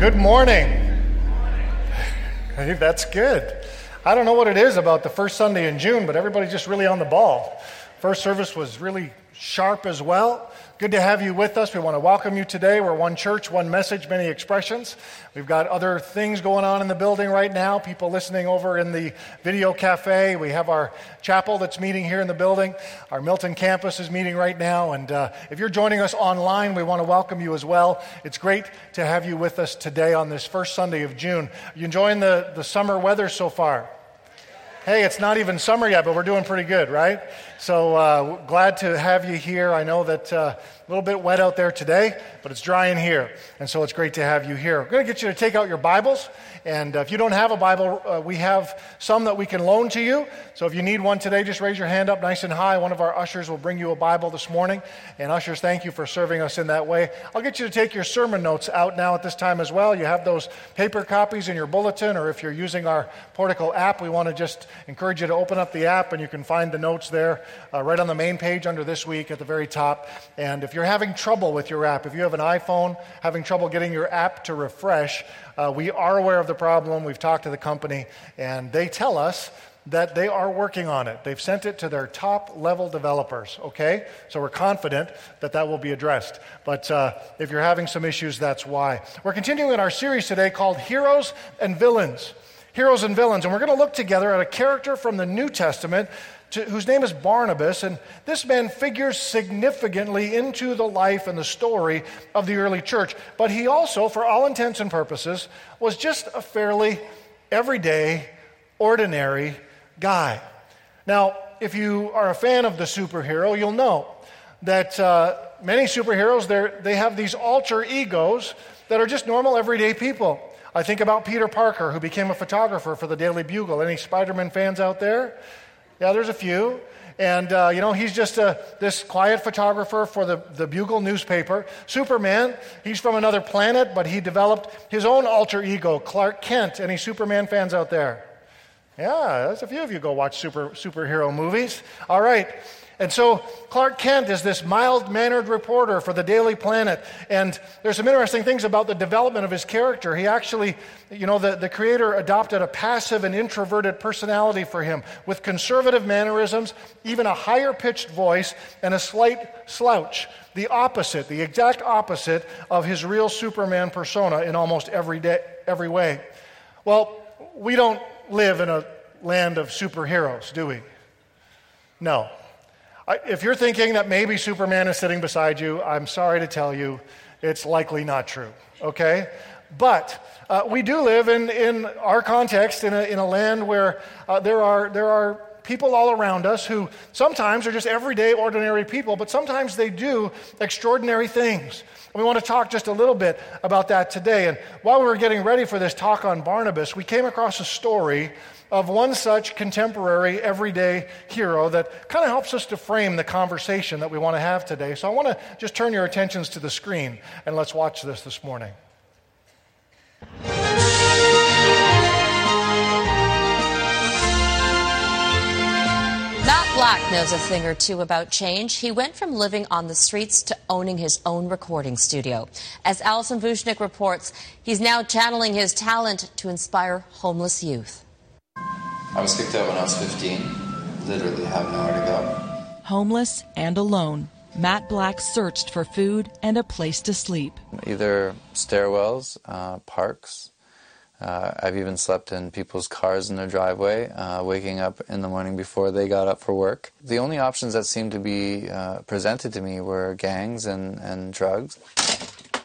Good morning. Hey, that's good. I don't know what it is about the first Sunday in June, but everybody's just really on the ball. First service was really sharp as well. Good to have you with us. We want to welcome you today. We're one church, one message, many expressions. We've got other things going on in the building right now. People listening over in the video cafe. We have our chapel that's meeting here in the building. Our Milton campus is meeting right now. And uh, if you're joining us online, we want to welcome you as well. It's great to have you with us today on this first Sunday of June. Are you enjoying the, the summer weather so far? Hey, it's not even summer yet, but we're doing pretty good, right? So uh, glad to have you here. I know that uh, a little bit wet out there today, but it's dry in here. And so it's great to have you here. We're going to get you to take out your Bibles. And uh, if you don't have a Bible, uh, we have some that we can loan to you. So if you need one today, just raise your hand up nice and high. One of our ushers will bring you a Bible this morning. And ushers, thank you for serving us in that way. I'll get you to take your sermon notes out now at this time as well. You have those paper copies in your bulletin, or if you're using our Portico app, we want to just encourage you to open up the app and you can find the notes there uh, right on the main page under this week at the very top. And if you're having trouble with your app, if you have an iPhone, having trouble getting your app to refresh, uh, we are aware of the problem. We've talked to the company, and they tell us that they are working on it. They've sent it to their top level developers, okay? So we're confident that that will be addressed. But uh, if you're having some issues, that's why. We're continuing our series today called Heroes and Villains. Heroes and Villains. And we're going to look together at a character from the New Testament to, whose name is Barnabas, and this man figures significantly into the life and the story of the early church. But he also, for all intents and purposes, was just a fairly everyday, ordinary guy. Now, if you are a fan of the superhero, you'll know that uh, many superheroes they have these alter egos that are just normal, everyday people. I think about Peter Parker, who became a photographer for the Daily Bugle. Any Spider Man fans out there? Yeah, there's a few. And, uh, you know, he's just a, this quiet photographer for the, the Bugle newspaper. Superman, he's from another planet, but he developed his own alter ego, Clark Kent. Any Superman fans out there? Yeah, there's a few of you go watch super, superhero movies. All right. And so Clark Kent is this mild mannered reporter for the Daily Planet. And there's some interesting things about the development of his character. He actually, you know, the, the creator adopted a passive and introverted personality for him with conservative mannerisms, even a higher pitched voice, and a slight slouch. The opposite, the exact opposite of his real Superman persona in almost every, day, every way. Well, we don't live in a land of superheroes, do we? No. If you're thinking that maybe Superman is sitting beside you, I'm sorry to tell you, it's likely not true, okay? But uh, we do live in, in our context in a, in a land where uh, there, are, there are people all around us who sometimes are just everyday, ordinary people, but sometimes they do extraordinary things. And we want to talk just a little bit about that today. And while we were getting ready for this talk on Barnabas, we came across a story of one such contemporary, everyday hero that kind of helps us to frame the conversation that we want to have today. So I want to just turn your attentions to the screen and let's watch this this morning. Matt Black knows a thing or two about change. He went from living on the streets to owning his own recording studio. As Allison Vuchnich reports, he's now channeling his talent to inspire homeless youth. I was kicked out when I was 15. Literally have nowhere to go. Homeless and alone, Matt Black searched for food and a place to sleep. Either stairwells, uh, parks. Uh, I've even slept in people's cars in their driveway, uh, waking up in the morning before they got up for work. The only options that seemed to be uh, presented to me were gangs and, and drugs.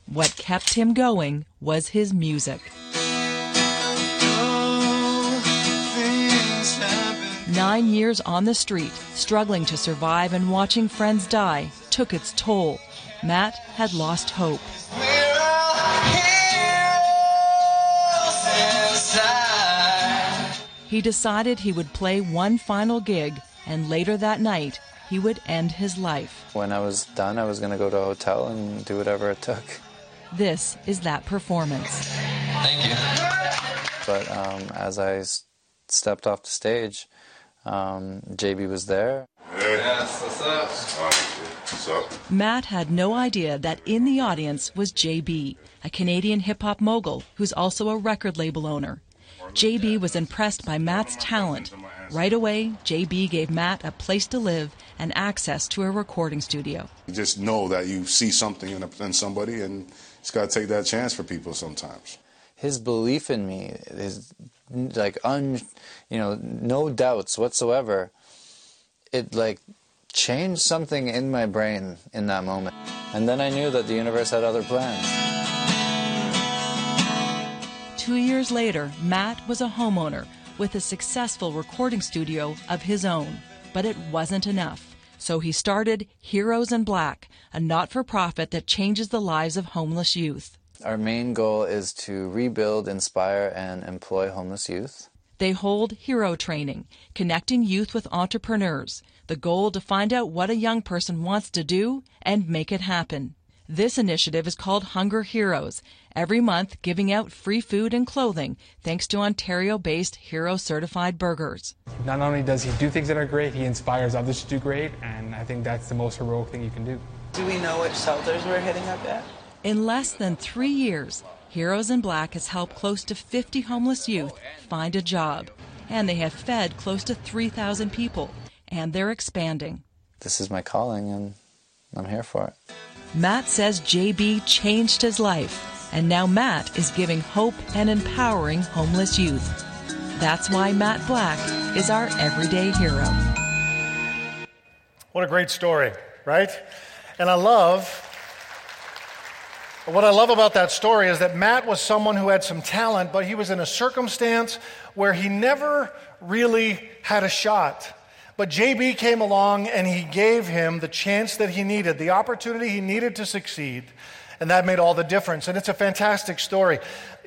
What kept him going was his music. Nine years on the street, struggling to survive and watching friends die, took its toll. Matt had lost hope. He decided he would play one final gig, and later that night, he would end his life. When I was done, I was going to go to a hotel and do whatever it took. This is that performance. Thank you. But um, as I stepped off the stage, Um, JB was there. Yes, what's up? What's up? Matt had no idea that in the audience was JB, a Canadian hip hop mogul who's also a record label owner. JB was impressed by Matt's talent. Right away, JB gave Matt a place to live and access to a recording studio. You just know that you see something in, a, in somebody, and it's got to take that chance for people sometimes. His belief in me, his like un, you know, no doubts whatsoever. It like changed something in my brain in that moment, and then I knew that the universe had other plans. Two years later, Matt was a homeowner with a successful recording studio of his own. But it wasn't enough. So he started Heroes in Black, a not for profit that changes the lives of homeless youth. Our main goal is to rebuild, inspire, and employ homeless youth. They hold hero training, connecting youth with entrepreneurs. The goal to find out what a young person wants to do and make it happen. This initiative is called Hunger Heroes, every month giving out free food and clothing thanks to Ontario based Hero Certified Burgers. Not only does he do things that are great, he inspires others to do great, and I think that's the most heroic thing you can do. Do we know which shelters we're hitting up at? In less than three years, Heroes in Black has helped close to 50 homeless youth find a job, and they have fed close to 3,000 people, and they're expanding. This is my calling, and I'm here for it. Matt says JB changed his life, and now Matt is giving hope and empowering homeless youth. That's why Matt Black is our everyday hero. What a great story, right? And I love what I love about that story is that Matt was someone who had some talent, but he was in a circumstance where he never really had a shot. But JB came along and he gave him the chance that he needed, the opportunity he needed to succeed. And that made all the difference. And it's a fantastic story.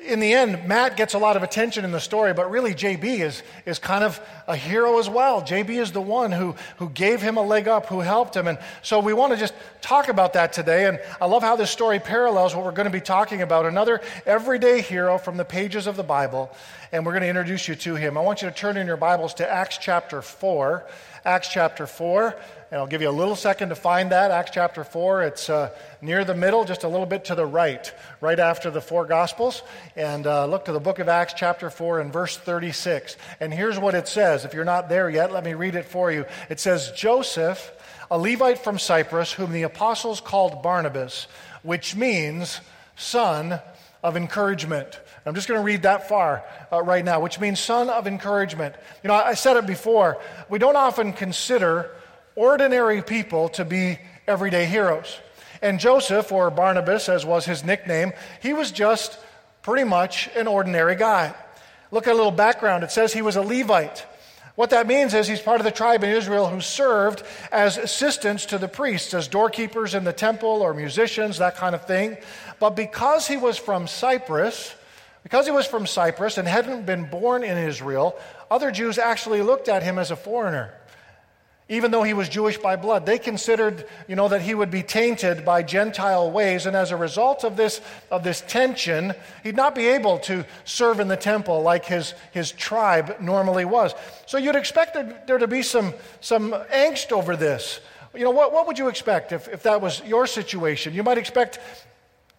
In the end, Matt gets a lot of attention in the story, but really JB is, is kind of a hero as well. JB is the one who, who gave him a leg up, who helped him. And so we want to just talk about that today. And I love how this story parallels what we're going to be talking about another everyday hero from the pages of the Bible. And we're going to introduce you to him. I want you to turn in your Bibles to Acts chapter 4. Acts chapter 4. And I'll give you a little second to find that. Acts chapter 4. It's uh, near the middle, just a little bit to the right, right after the four Gospels. And uh, look to the book of Acts chapter 4 and verse 36. And here's what it says. If you're not there yet, let me read it for you. It says, Joseph, a Levite from Cyprus, whom the apostles called Barnabas, which means son of encouragement. I'm just going to read that far uh, right now, which means son of encouragement. You know, I said it before. We don't often consider ordinary people to be everyday heroes. And Joseph, or Barnabas, as was his nickname, he was just pretty much an ordinary guy. Look at a little background. It says he was a Levite. What that means is he's part of the tribe in Israel who served as assistants to the priests, as doorkeepers in the temple or musicians, that kind of thing. But because he was from Cyprus, because he was from Cyprus and hadn't been born in Israel, other Jews actually looked at him as a foreigner even though he was Jewish by blood. They considered, you know, that he would be tainted by Gentile ways, and as a result of this, of this tension, he'd not be able to serve in the temple like his, his tribe normally was. So you'd expect there, to be some, some angst over this. You know, what, what would you expect if, if that was your situation? You might expect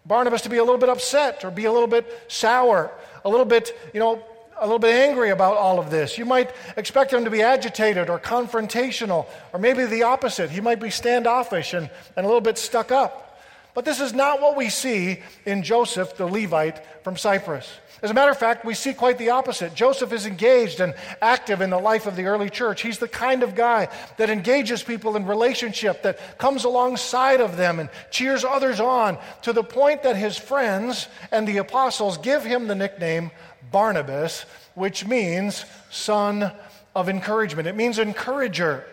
Barnabas to be a little bit upset or be a little bit sour, a little bit, you know, a little bit angry about all of this. You might expect him to be agitated or confrontational, or maybe the opposite. He might be standoffish and, and a little bit stuck up. But this is not what we see in Joseph, the Levite from Cyprus. As a matter of fact, we see quite the opposite. Joseph is engaged and active in the life of the early church. He's the kind of guy that engages people in relationship, that comes alongside of them and cheers others on to the point that his friends and the apostles give him the nickname Barnabas, which means son of encouragement. It means encourager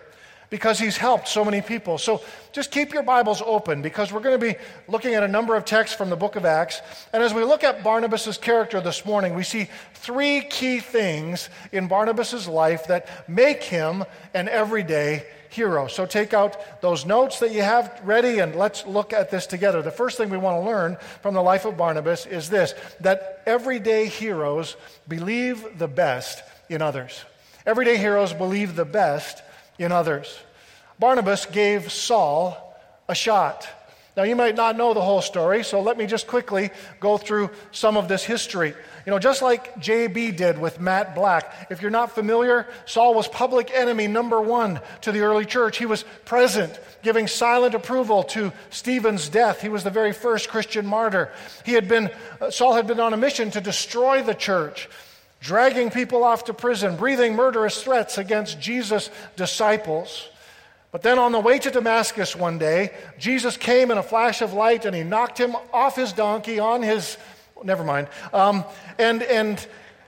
because he's helped so many people. So just keep your Bibles open because we're going to be looking at a number of texts from the book of Acts. And as we look at Barnabas' character this morning, we see three key things in Barnabas' life that make him an everyday hero. So take out those notes that you have ready and let's look at this together. The first thing we want to learn from the life of Barnabas is this that everyday heroes believe the best in others. Everyday heroes believe the best in others. Barnabas gave Saul a shot. Now, you might not know the whole story, so let me just quickly go through some of this history. You know, just like JB did with Matt Black, if you're not familiar, Saul was public enemy number one to the early church. He was present, giving silent approval to Stephen's death. He was the very first Christian martyr. He had been, Saul had been on a mission to destroy the church, dragging people off to prison, breathing murderous threats against Jesus' disciples. But then on the way to Damascus one day, Jesus came in a flash of light and he knocked him off his donkey on his, never mind. Um, and, and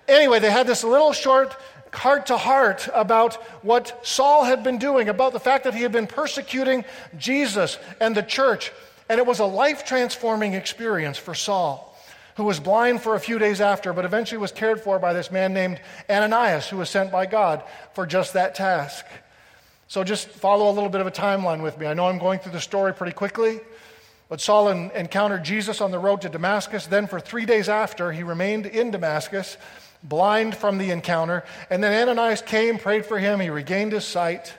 anyway, they had this little short heart to heart about what Saul had been doing, about the fact that he had been persecuting Jesus and the church. And it was a life transforming experience for Saul, who was blind for a few days after, but eventually was cared for by this man named Ananias, who was sent by God for just that task. So just follow a little bit of a timeline with me. I know I'm going through the story pretty quickly, but Saul encountered Jesus on the road to Damascus. Then, for three days after, he remained in Damascus, blind from the encounter. And then Ananias came, prayed for him, he regained his sight.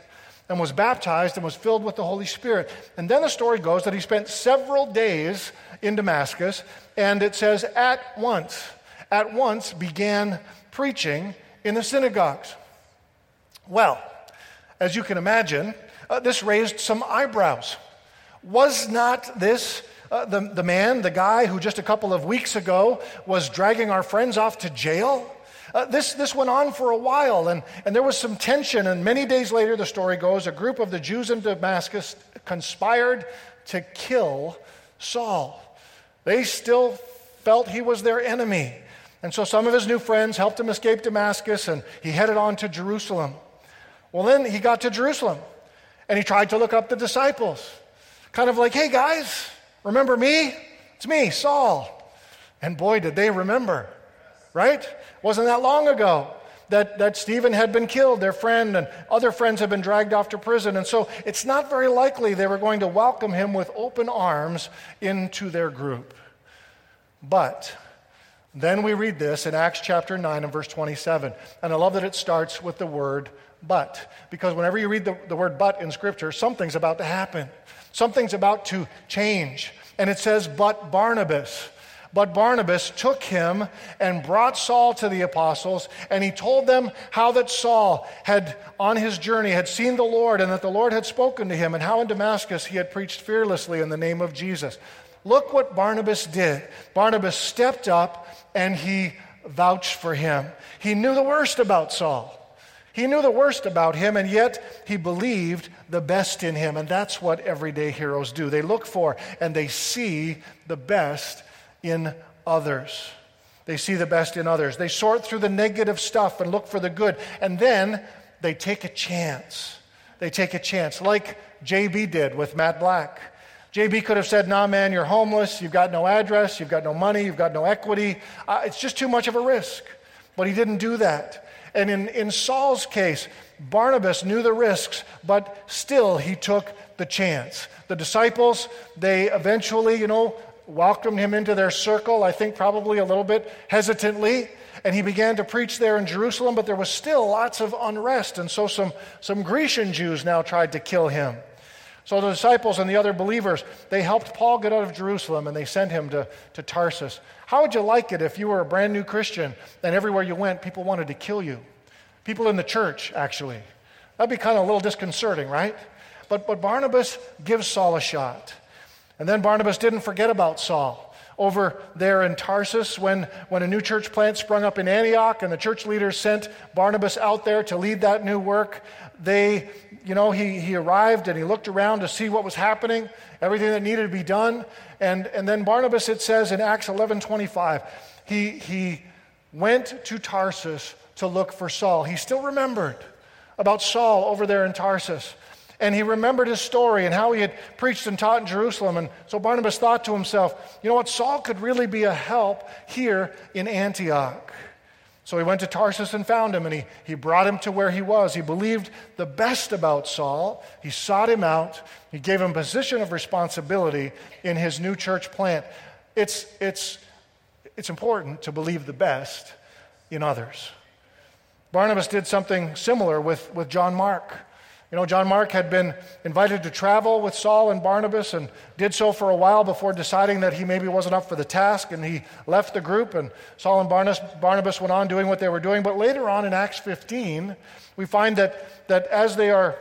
And was baptized and was filled with the Holy Spirit. And then the story goes that he spent several days in Damascus, and it says, at once, at once began preaching in the synagogues. Well, as you can imagine, uh, this raised some eyebrows. Was not this uh, the, the man, the guy who just a couple of weeks ago was dragging our friends off to jail? Uh, this, this went on for a while, and, and there was some tension. And many days later, the story goes, a group of the Jews in Damascus conspired to kill Saul. They still felt he was their enemy. And so some of his new friends helped him escape Damascus, and he headed on to Jerusalem. Well, then he got to Jerusalem and he tried to look up the disciples. Kind of like, hey guys, remember me? It's me, Saul. And boy, did they remember, right? Wasn't that long ago that, that Stephen had been killed, their friend, and other friends had been dragged off to prison. And so it's not very likely they were going to welcome him with open arms into their group. But then we read this in Acts chapter 9 and verse 27. And I love that it starts with the word but. Because whenever you read the, the word but in Scripture, something's about to happen, something's about to change. And it says, but Barnabas. But Barnabas took him and brought Saul to the apostles, and he told them how that Saul had, on his journey, had seen the Lord, and that the Lord had spoken to him, and how in Damascus he had preached fearlessly in the name of Jesus. Look what Barnabas did. Barnabas stepped up and he vouched for him. He knew the worst about Saul. He knew the worst about him, and yet he believed the best in him. And that's what everyday heroes do. They look for and they see the best in others. They see the best in others. They sort through the negative stuff and look for the good. And then they take a chance. They take a chance, like JB did with Matt Black. JB could have said, Nah, man, you're homeless. You've got no address. You've got no money. You've got no equity. Uh, it's just too much of a risk. But he didn't do that. And in, in Saul's case, Barnabas knew the risks, but still he took the chance. The disciples, they eventually, you know, welcomed him into their circle, I think probably a little bit hesitantly. And he began to preach there in Jerusalem, but there was still lots of unrest. And so some, some Grecian Jews now tried to kill him. So the disciples and the other believers, they helped Paul get out of Jerusalem and they sent him to, to Tarsus. How would you like it if you were a brand new Christian and everywhere you went, people wanted to kill you? People in the church, actually. That'd be kind of a little disconcerting, right? But, but Barnabas gives Saul a shot. And then Barnabas didn't forget about Saul over there in Tarsus when, when a new church plant sprung up in Antioch and the church leaders sent Barnabas out there to lead that new work. They, you know, he, he arrived and he looked around to see what was happening, everything that needed to be done. And, and then Barnabas, it says in Acts 11 25, he, he went to Tarsus to look for Saul. He still remembered about Saul over there in Tarsus. And he remembered his story and how he had preached and taught in Jerusalem. And so Barnabas thought to himself, you know what? Saul could really be a help here in Antioch. So he went to Tarsus and found him, and he, he brought him to where he was. He believed the best about Saul. He sought him out. He gave him a position of responsibility in his new church plant. It's, it's, it's important to believe the best in others. Barnabas did something similar with, with John Mark. You know, John Mark had been invited to travel with Saul and Barnabas and did so for a while before deciding that he maybe wasn't up for the task and he left the group. And Saul and Barnabas, went on doing what they were doing. But later on in Acts 15, we find that, that as they are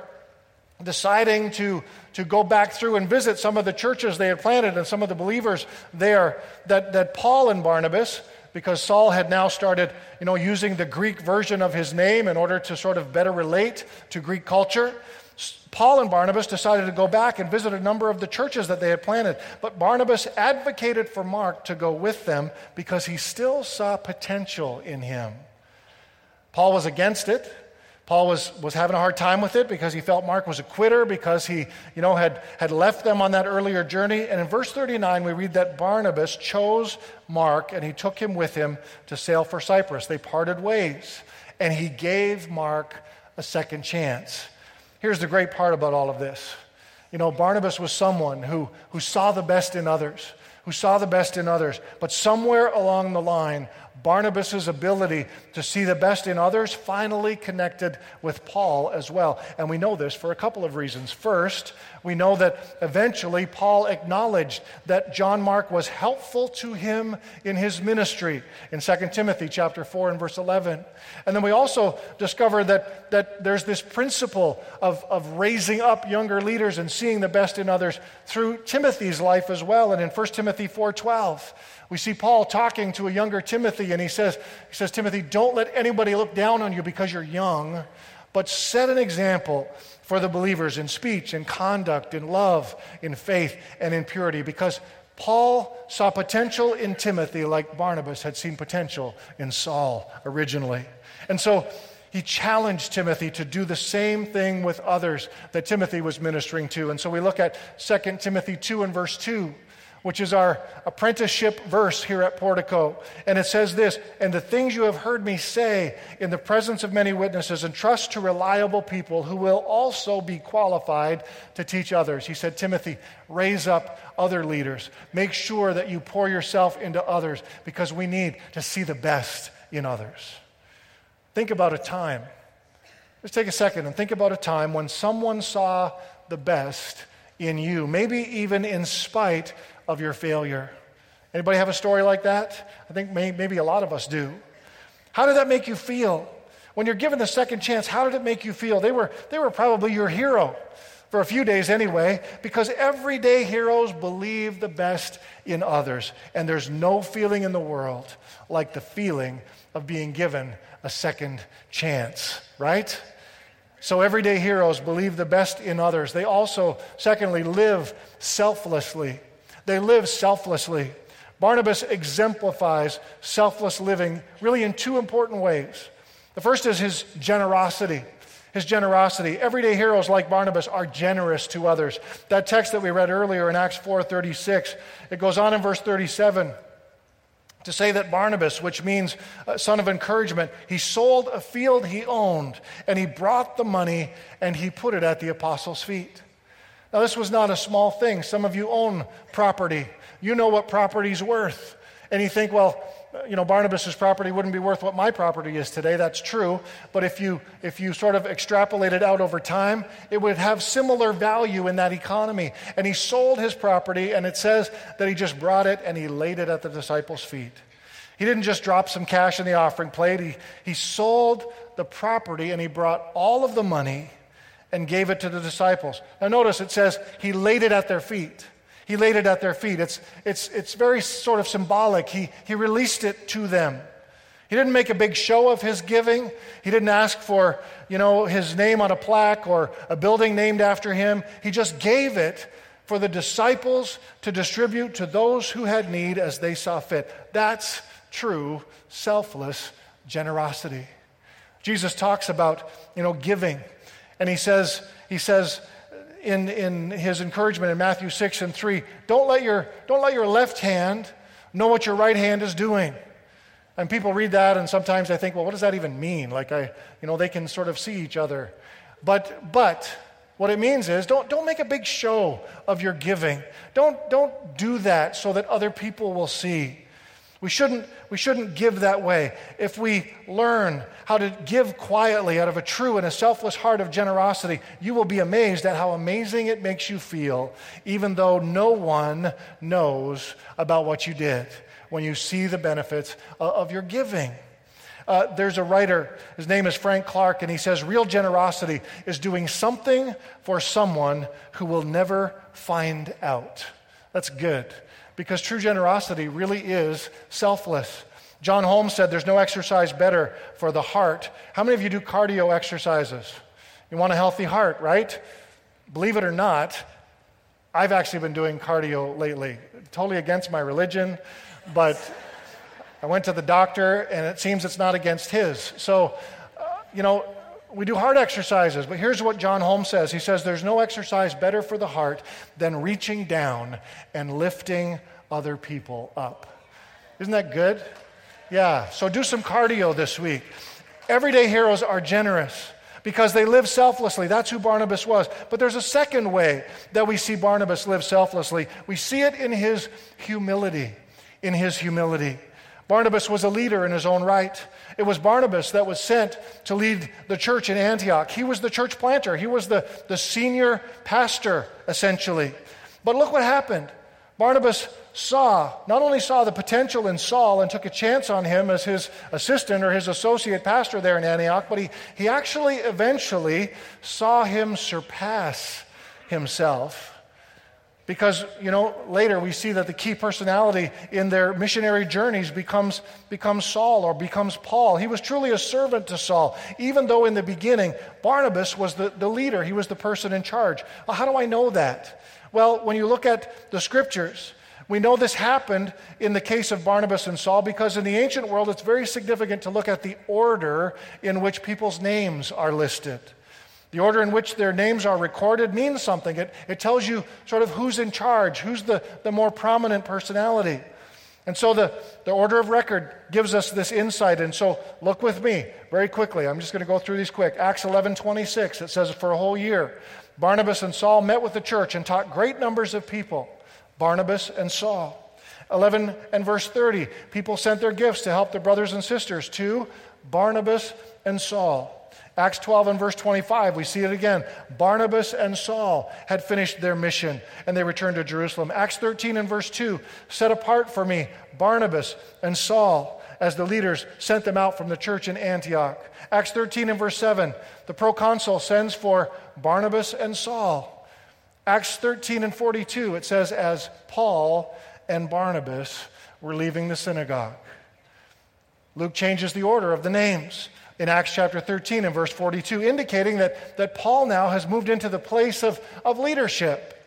deciding to, to go back through and visit some of the churches they had planted and some of the believers there, that, that Paul and Barnabas, because Saul had now started, you know, using the Greek version of his name in order to sort of better relate to Greek culture. Paul and Barnabas decided to go back and visit a number of the churches that they had planted. But Barnabas advocated for Mark to go with them because he still saw potential in him. Paul was against it. Paul was, was having a hard time with it because he felt Mark was a quitter, because he you know, had, had left them on that earlier journey. And in verse 39, we read that Barnabas chose Mark and he took him with him to sail for Cyprus. They parted ways, and he gave Mark a second chance. Here's the great part about all of this. You know, Barnabas was someone who, who saw the best in others, who saw the best in others. But somewhere along the line, Barnabas' ability to see the best in others finally connected with Paul as well. And we know this for a couple of reasons. First, we know that eventually Paul acknowledged that John Mark was helpful to him in his ministry in 2 Timothy chapter 4 and verse 11. And then we also discover that, that there's this principle of, of raising up younger leaders and seeing the best in others through Timothy's life as well. And in 1 Timothy 4:12, we see Paul talking to a younger Timothy, and he says, he says, Timothy, don't let anybody look down on you because you're young, but set an example for the believers in speech, in conduct, in love, in faith, and in purity. Because Paul saw potential in Timothy like Barnabas had seen potential in Saul originally. And so he challenged Timothy to do the same thing with others that Timothy was ministering to. And so we look at 2 Timothy 2 and verse 2 which is our apprenticeship verse here at Portico. And it says this And the things you have heard me say in the presence of many witnesses, entrust to reliable people who will also be qualified to teach others. He said, Timothy, raise up other leaders. Make sure that you pour yourself into others because we need to see the best in others. Think about a time. Let's take a second and think about a time when someone saw the best in you, maybe even in spite of your failure. Anybody have a story like that? I think may, maybe a lot of us do. How did that make you feel? When you're given the second chance, how did it make you feel? They were, they were probably your hero for a few days anyway, because everyday heroes believe the best in others. And there's no feeling in the world like the feeling of being given a second chance, right? So everyday heroes believe the best in others. They also, secondly, live selflessly. They live selflessly. Barnabas exemplifies selfless living really in two important ways. The first is his generosity. His generosity. Everyday heroes like Barnabas are generous to others. That text that we read earlier in Acts 4:36, it goes on in verse 37 to say that Barnabas, which means son of encouragement, he sold a field he owned and he brought the money and he put it at the apostles' feet. Now, this was not a small thing. Some of you own property. You know what property's worth. And you think, well, you know, Barnabas' property wouldn't be worth what my property is today. That's true. But if you, if you sort of extrapolate it out over time, it would have similar value in that economy. And he sold his property, and it says that he just brought it and he laid it at the disciples' feet. He didn't just drop some cash in the offering plate, he, he sold the property and he brought all of the money and gave it to the disciples. Now, notice it says he laid it at their feet. He laid it at their feet. It's, it's, it's very sort of symbolic. He, he released it to them. He didn't make a big show of his giving. He didn't ask for, you know, his name on a plaque or a building named after him. He just gave it for the disciples to distribute to those who had need as they saw fit. That's true, selfless generosity. Jesus talks about, you know, giving. And he says, he says in, in his encouragement in Matthew 6 and 3, don't let, your, don't let your left hand know what your right hand is doing. And people read that and sometimes they think, well, what does that even mean? Like I, you know, they can sort of see each other. But, but what it means is don't, don't make a big show of your giving. Don't, don't do that so that other people will see. We shouldn't, we shouldn't give that way. If we learn how to give quietly out of a true and a selfless heart of generosity, you will be amazed at how amazing it makes you feel, even though no one knows about what you did when you see the benefits of your giving. Uh, there's a writer, his name is Frank Clark, and he says, Real generosity is doing something for someone who will never find out. That's good because true generosity really is selfless. John Holmes said there's no exercise better for the heart. How many of you do cardio exercises? You want a healthy heart, right? Believe it or not, I've actually been doing cardio lately. Totally against my religion, but I went to the doctor and it seems it's not against his. So, uh, you know, we do heart exercises, but here's what John Holmes says. He says, There's no exercise better for the heart than reaching down and lifting other people up. Isn't that good? Yeah, so do some cardio this week. Everyday heroes are generous because they live selflessly. That's who Barnabas was. But there's a second way that we see Barnabas live selflessly. We see it in his humility. In his humility. Barnabas was a leader in his own right. It was Barnabas that was sent to lead the church in Antioch. He was the church planter, he was the, the senior pastor, essentially. But look what happened. Barnabas saw, not only saw the potential in Saul and took a chance on him as his assistant or his associate pastor there in Antioch, but he, he actually eventually saw him surpass himself because, you know, later we see that the key personality in their missionary journeys becomes, becomes Saul or becomes Paul. He was truly a servant to Saul, even though in the beginning Barnabas was the, the leader, he was the person in charge. Well, how do I know that? Well, when you look at the scriptures, we know this happened in the case of Barnabas and Saul because in the ancient world it's very significant to look at the order in which people's names are listed. The order in which their names are recorded means something. It, it tells you sort of who's in charge, who's the, the more prominent personality. And so the, the order of record gives us this insight. And so look with me very quickly. I'm just going to go through these quick. Acts 11 26, it says, For a whole year, Barnabas and Saul met with the church and taught great numbers of people. Barnabas and Saul. 11 and verse 30, people sent their gifts to help their brothers and sisters to Barnabas and Saul. Acts 12 and verse 25, we see it again. Barnabas and Saul had finished their mission and they returned to Jerusalem. Acts 13 and verse 2, set apart for me Barnabas and Saul as the leaders sent them out from the church in Antioch. Acts 13 and verse 7, the proconsul sends for Barnabas and Saul. Acts 13 and 42, it says, as Paul and Barnabas were leaving the synagogue. Luke changes the order of the names in Acts chapter 13 and verse 42, indicating that, that Paul now has moved into the place of, of leadership.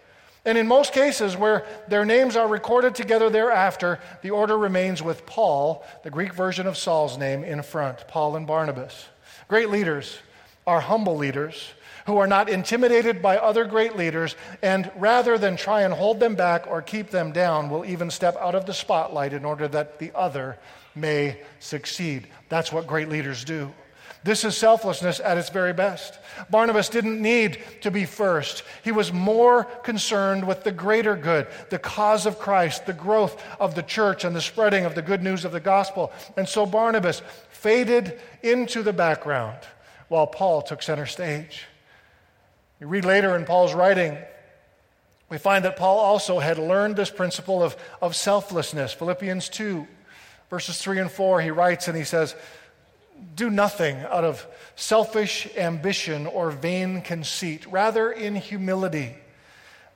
And in most cases where their names are recorded together thereafter, the order remains with Paul, the Greek version of Saul's name, in front Paul and Barnabas. Great leaders are humble leaders who are not intimidated by other great leaders, and rather than try and hold them back or keep them down, will even step out of the spotlight in order that the other may succeed. That's what great leaders do. This is selflessness at its very best. Barnabas didn't need to be first. He was more concerned with the greater good, the cause of Christ, the growth of the church, and the spreading of the good news of the gospel. And so Barnabas faded into the background while Paul took center stage. You read later in Paul's writing, we find that Paul also had learned this principle of, of selflessness. Philippians 2, verses 3 and 4, he writes and he says, do nothing out of selfish ambition or vain conceit. Rather, in humility,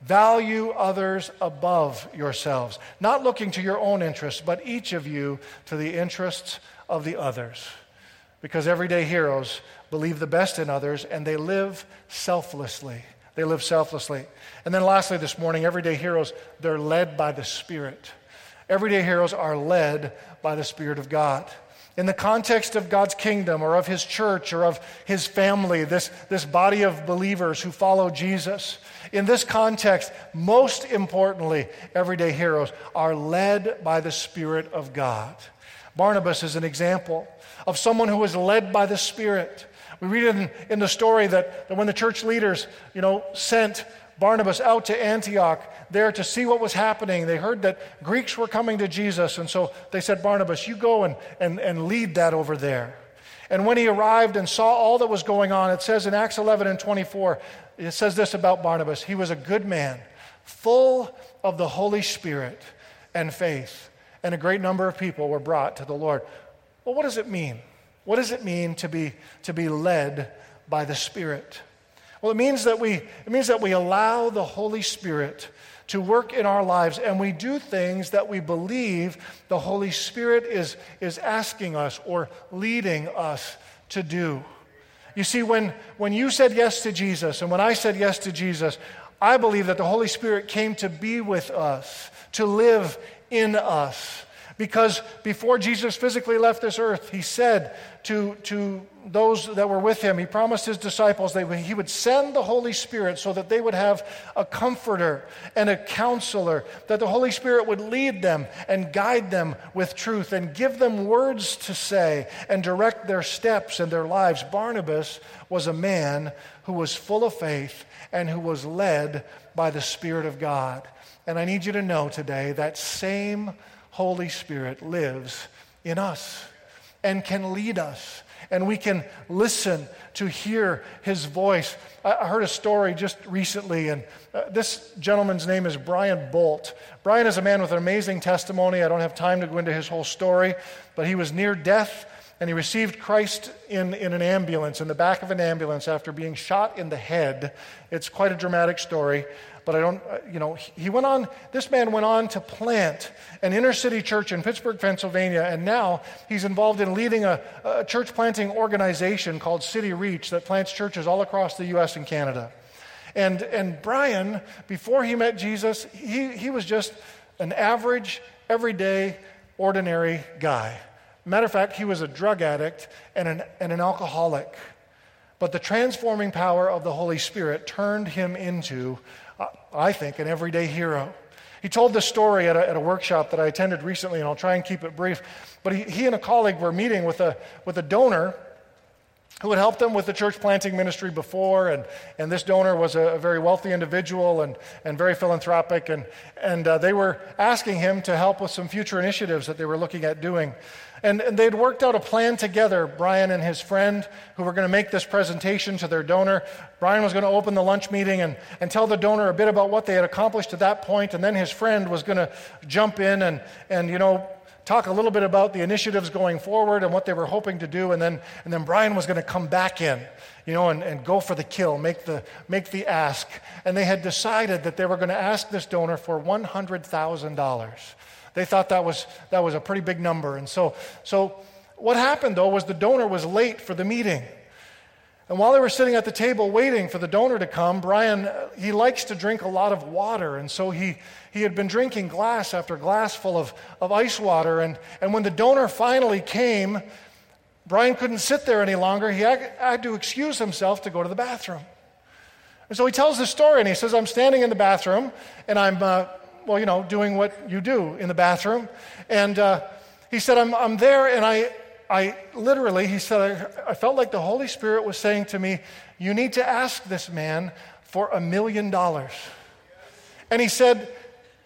value others above yourselves, not looking to your own interests, but each of you to the interests of the others. Because everyday heroes believe the best in others and they live selflessly. They live selflessly. And then, lastly, this morning, everyday heroes, they're led by the Spirit. Everyday heroes are led by the Spirit of God in the context of God's kingdom or of his church or of his family, this, this body of believers who follow Jesus, in this context, most importantly, everyday heroes are led by the Spirit of God. Barnabas is an example of someone who was led by the Spirit. We read in, in the story that, that when the church leaders, you know, sent Barnabas out to Antioch there to see what was happening. They heard that Greeks were coming to Jesus, and so they said, Barnabas, you go and, and, and lead that over there. And when he arrived and saw all that was going on, it says in Acts 11 and 24, it says this about Barnabas He was a good man, full of the Holy Spirit and faith, and a great number of people were brought to the Lord. Well, what does it mean? What does it mean to be, to be led by the Spirit? Well, it means that we, it means that we allow the Holy Spirit to work in our lives and we do things that we believe the Holy Spirit is, is asking us or leading us to do. You see, when, when you said yes to Jesus and when I said yes to Jesus, I believe that the Holy Spirit came to be with us, to live in us. Because before Jesus physically left this earth, he said to, to those that were with him, he promised his disciples that he would send the Holy Spirit so that they would have a comforter and a counselor, that the Holy Spirit would lead them and guide them with truth and give them words to say and direct their steps and their lives. Barnabas was a man who was full of faith and who was led by the Spirit of God. And I need you to know today that same Holy Spirit lives in us and can lead us. And we can listen to hear his voice. I heard a story just recently, and uh, this gentleman's name is Brian Bolt. Brian is a man with an amazing testimony. I don't have time to go into his whole story, but he was near death and he received Christ in, in an ambulance, in the back of an ambulance, after being shot in the head. It's quite a dramatic story but I don't, uh, you know, he went on, this man went on to plant an inner city church in Pittsburgh, Pennsylvania, and now he's involved in leading a, a church planting organization called City Reach that plants churches all across the U.S. and Canada. And, and Brian, before he met Jesus, he, he was just an average, everyday, ordinary guy. Matter of fact, he was a drug addict and an, and an alcoholic. But the transforming power of the Holy Spirit turned him into I think, an everyday hero. He told this story at a, at a, workshop that I attended recently, and I'll try and keep it brief. But he, he and a colleague were meeting with a, with a donor who had helped them with the church planting ministry before. And, and this donor was a, a very wealthy individual and, and very philanthropic. And, and uh, they were asking him to help with some future initiatives that they were looking at doing. And, and they'd worked out a plan together, Brian and his friend, who were going to make this presentation to their donor. Brian was going to open the lunch meeting and, and tell the donor a bit about what they had accomplished to that point, and then his friend was going to jump in and, and you know, talk a little bit about the initiatives going forward and what they were hoping to do, and then, and then Brian was going to come back in, you know, and, and go for the kill, make the, make the ask. And they had decided that they were going to ask this donor for $100,000. They thought that was, that was a pretty big number. And so, so what happened, though, was the donor was late for the meeting. And while they were sitting at the table waiting for the donor to come, Brian, he likes to drink a lot of water. And so he, he had been drinking glass after glass full of, of ice water. And, and when the donor finally came, Brian couldn't sit there any longer. He had, had to excuse himself to go to the bathroom. And so he tells the story and he says, I'm standing in the bathroom and I'm uh, well, you know, doing what you do in the bathroom. And uh, he said, I'm, I'm there, and I, I literally, he said, I, I felt like the Holy Spirit was saying to me, You need to ask this man for a million dollars. And he said,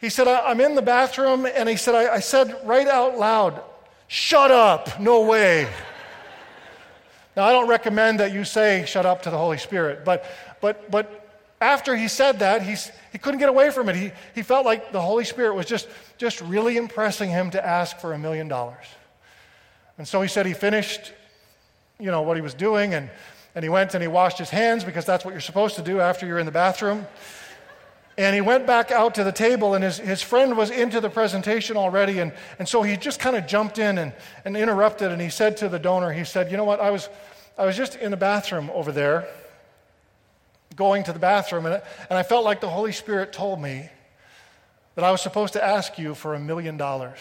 he said, I'm in the bathroom, and he said, I, I said right out loud, Shut up, no way. now, I don't recommend that you say shut up to the Holy Spirit, but, but, but after he said that, he's, he couldn't get away from it. He, he felt like the Holy Spirit was just, just really impressing him to ask for a million dollars. And so he said he finished, you know, what he was doing, and, and he went and he washed his hands because that's what you're supposed to do after you're in the bathroom. And he went back out to the table, and his, his friend was into the presentation already. And, and so he just kind of jumped in and, and interrupted. And he said to the donor, he said, You know what? I was, I was just in the bathroom over there going to the bathroom, and, and I felt like the Holy Spirit told me that I was supposed to ask you for a million dollars.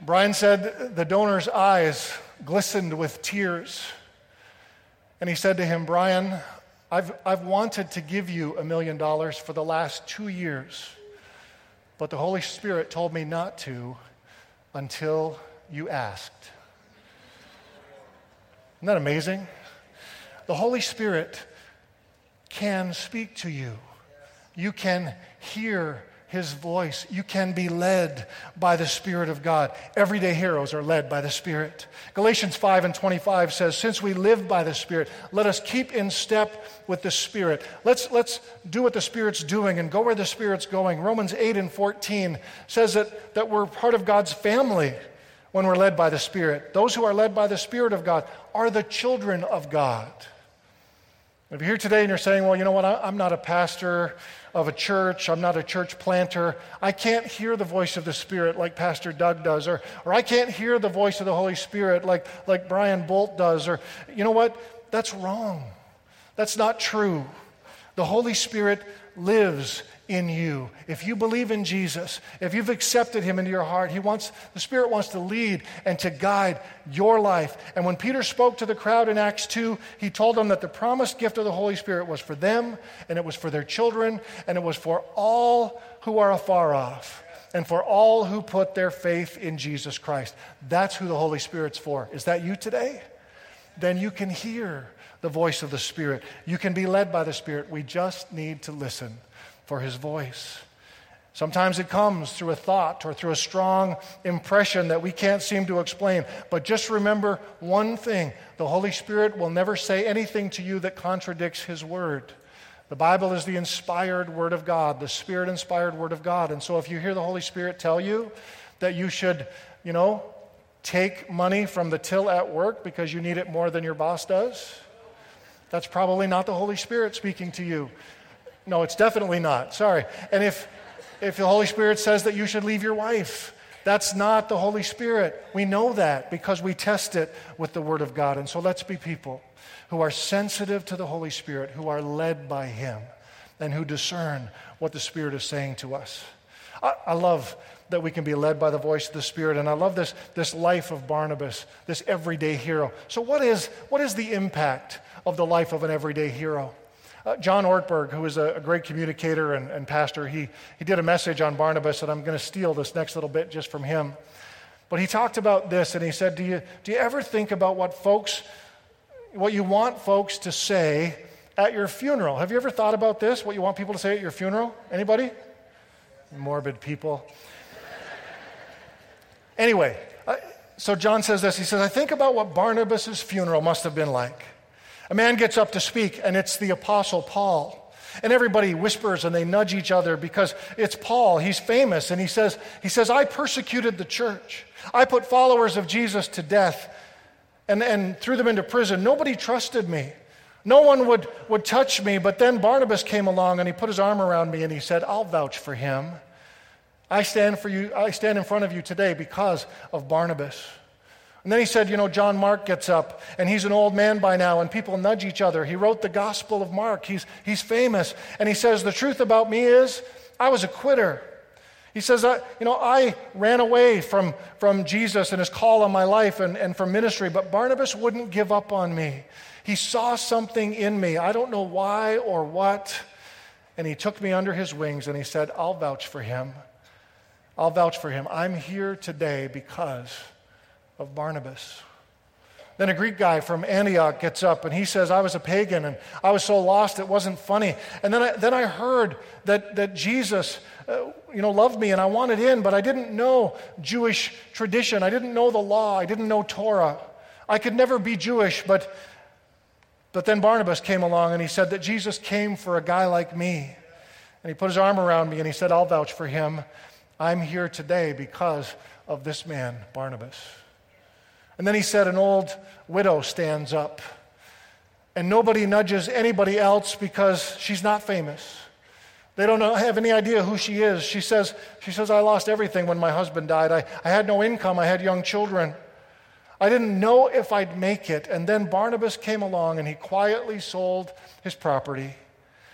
Brian said the donor's eyes glistened with tears. And he said to him, Brian, I've, I've wanted to give you a million dollars for the last two years, but the Holy Spirit told me not to until you asked. Isn't that amazing? the Holy Spirit can speak to you. You can hear his voice. You can be led by the Spirit of God. Everyday heroes are led by the Spirit. Galatians 5 and 25 says, Since we live by the Spirit, let us keep in step with the Spirit. Let's, let's do what the Spirit's doing and go where the Spirit's going. Romans 8 and 14 says that, that we're part of God's family when we're led by the Spirit. Those who are led by the Spirit of God are the children of God. If you're here today and you're saying, well, you know what, I'm not a pastor of a church, I'm not a church planter, I can't hear the voice of the Spirit like Pastor Doug does, or, or I can't hear the voice of the Holy Spirit like, like Brian Bolt does, or you know what, that's wrong. That's not true. The Holy Spirit lives in you. If you believe in Jesus, if you've accepted him into your heart, he wants the Spirit wants to lead and to guide your life. And when Peter spoke to the crowd in Acts 2, he told them that the promised gift of the Holy Spirit was for them and it was for their children and it was for all who are afar off and for all who put their faith in Jesus Christ. That's who the Holy Spirit's for. Is that you today? Then you can hear the voice of the Spirit. You can be led by the Spirit. We just need to listen for his voice. Sometimes it comes through a thought or through a strong impression that we can't seem to explain. But just remember one thing the Holy Spirit will never say anything to you that contradicts His Word. The Bible is the inspired Word of God, the Spirit inspired Word of God. And so if you hear the Holy Spirit tell you that you should, you know, take money from the till at work because you need it more than your boss does, that's probably not the Holy Spirit speaking to you. No, it's definitely not. Sorry. And if, if the Holy Spirit says that you should leave your wife, that's not the Holy Spirit. We know that because we test it with the Word of God. And so let's be people who are sensitive to the Holy Spirit, who are led by Him, and who discern what the Spirit is saying to us. I, I love that we can be led by the voice of the Spirit. And I love this, this life of Barnabas, this everyday hero. So, what is, what is the impact of the life of an everyday hero? Uh, John Ortberg, who is a, a great communicator and, and, pastor, he, he did a message on Barnabas, and I'm going to steal this next little bit just from him. But he talked about this, and he said, do you, do you ever think about what folks, what you want folks to say at your funeral? Have you ever thought about this, what you want people to say at your funeral? Anybody? Morbid people. anyway, uh, so John says this. He says, I think about what Barnabas' funeral must have been like. A man gets up to speak, and it's the Apostle Paul. And everybody whispers and they nudge each other because it's Paul. He's famous. And he says, he says, I persecuted the church. I put followers of Jesus to death and, and threw them into prison. Nobody trusted me. No one would, would touch me. But then Barnabas came along and he put his arm around me and he said, I'll vouch for him. I stand for you, I stand in front of you today because of Barnabas. And then he said, You know, John Mark gets up, and he's an old man by now, and people nudge each other. He wrote the Gospel of Mark. He's, he's famous. And he says, The truth about me is, I was a quitter. He says, I, You know, I ran away from, from Jesus and his call on my life and, and from ministry, but Barnabas wouldn't give up on me. He saw something in me. I don't know why or what. And he took me under his wings and he said, I'll vouch for him. I'll vouch for him. I'm here today because of Barnabas. Then a Greek guy from Antioch gets up and he says, I was a pagan and I was so lost it wasn't funny. And then I, then I heard that, that Jesus uh, you know, loved me and I wanted in, but I didn't know Jewish tradition. I didn't know the law. I didn't know Torah. I could never be Jewish, but, but then Barnabas came along and he said that Jesus came for a guy like me. And he put his arm around me and he said, I'll vouch for him. I'm here today because of this man, Barnabas. And then he said, An old widow stands up. And nobody nudges anybody else because she's not famous. They don't know, have any idea who she is. She says, she says, I lost everything when my husband died. I, I had no income. I had young children. I didn't know if I'd make it. And then Barnabas came along and he quietly sold his property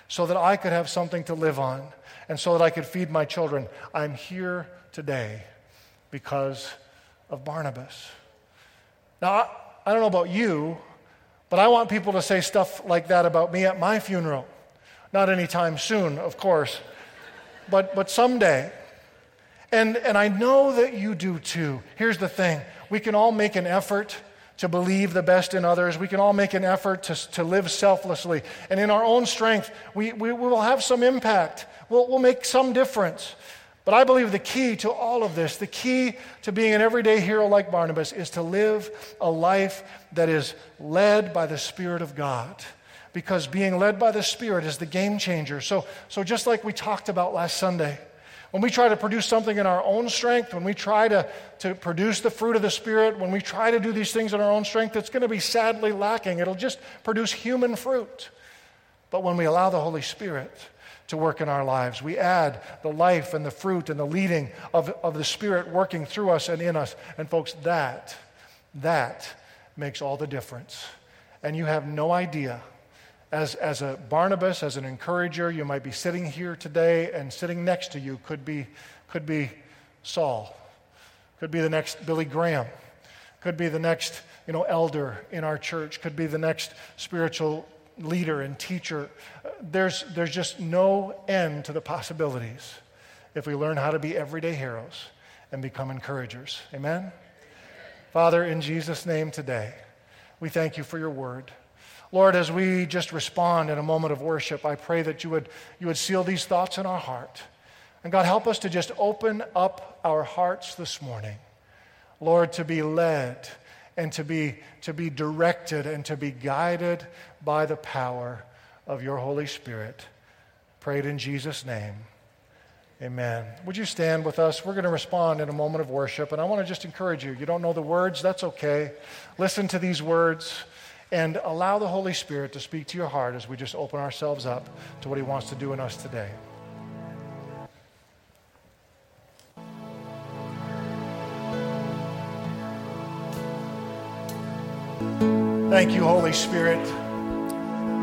so that I could have something to live on and so that I could feed my children. I'm here today because of Barnabas. Now, I don't know about you, but I want people to say stuff like that about me at my funeral. Not anytime soon, of course, but, but someday. And, and I know that you do too. Here's the thing we can all make an effort to believe the best in others. We can all make an effort to, to live selflessly. And in our own strength, we, we, we will have some impact. We'll, we'll make some difference. But I believe the key to all of this, the key to being an everyday hero like Barnabas, is to live a life that is led by the Spirit of God. Because being led by the Spirit is the game changer. So, so just like we talked about last Sunday, when we try to produce something in our own strength, when we try to, to produce the fruit of the Spirit, when we try to do these things in our own strength, it's going to be sadly lacking. It'll just produce human fruit. But when we allow the Holy Spirit, to work in our lives. We add the life and the fruit and the leading of, of the Spirit working through us and in us. And folks, that, that makes all the difference. And you have no idea. As, as a Barnabas, as an encourager, you might be sitting here today, and sitting next to you could be, could be Saul, could be the next Billy Graham, could be the next you know, elder in our church, could be the next spiritual leader and teacher. There's, there's just no end to the possibilities if we learn how to be everyday heroes and become encouragers. Amen? Father, in Jesus' name today, we thank you for your word. Lord, as we just respond in a moment of worship, I pray that you would, you would seal these thoughts in our heart. And God, help us to just open up our hearts this morning, Lord, to be led and to be, to be directed and to be guided by the power of your Holy Spirit. Prayed in Jesus' name. Amen. Would you stand with us? We're going to respond in a moment of worship. And I want to just encourage you. You don't know the words, that's okay. Listen to these words and allow the Holy Spirit to speak to your heart as we just open ourselves up to what He wants to do in us today. Thank you, Holy Spirit.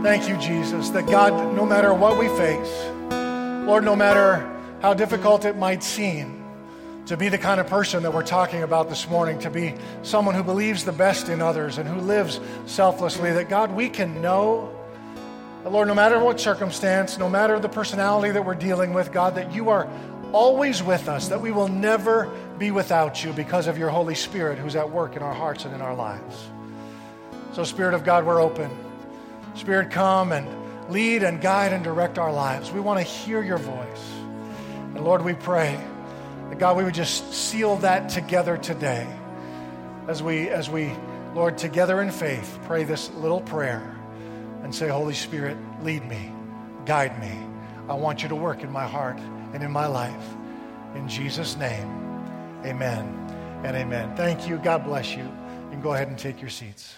Thank you, Jesus, that God, no matter what we face, Lord, no matter how difficult it might seem, to be the kind of person that we're talking about this morning, to be someone who believes the best in others and who lives selflessly, that God, we can know, that, Lord, no matter what circumstance, no matter the personality that we're dealing with, God, that you are always with us, that we will never be without you because of your Holy Spirit who's at work in our hearts and in our lives. So, Spirit of God, we're open. Spirit, come and lead and guide and direct our lives. We want to hear your voice. And Lord, we pray that God, we would just seal that together today as we, as we, Lord, together in faith, pray this little prayer and say, Holy Spirit, lead me, guide me. I want you to work in my heart and in my life. In Jesus' name, amen and amen. Thank you. God bless you. You can go ahead and take your seats.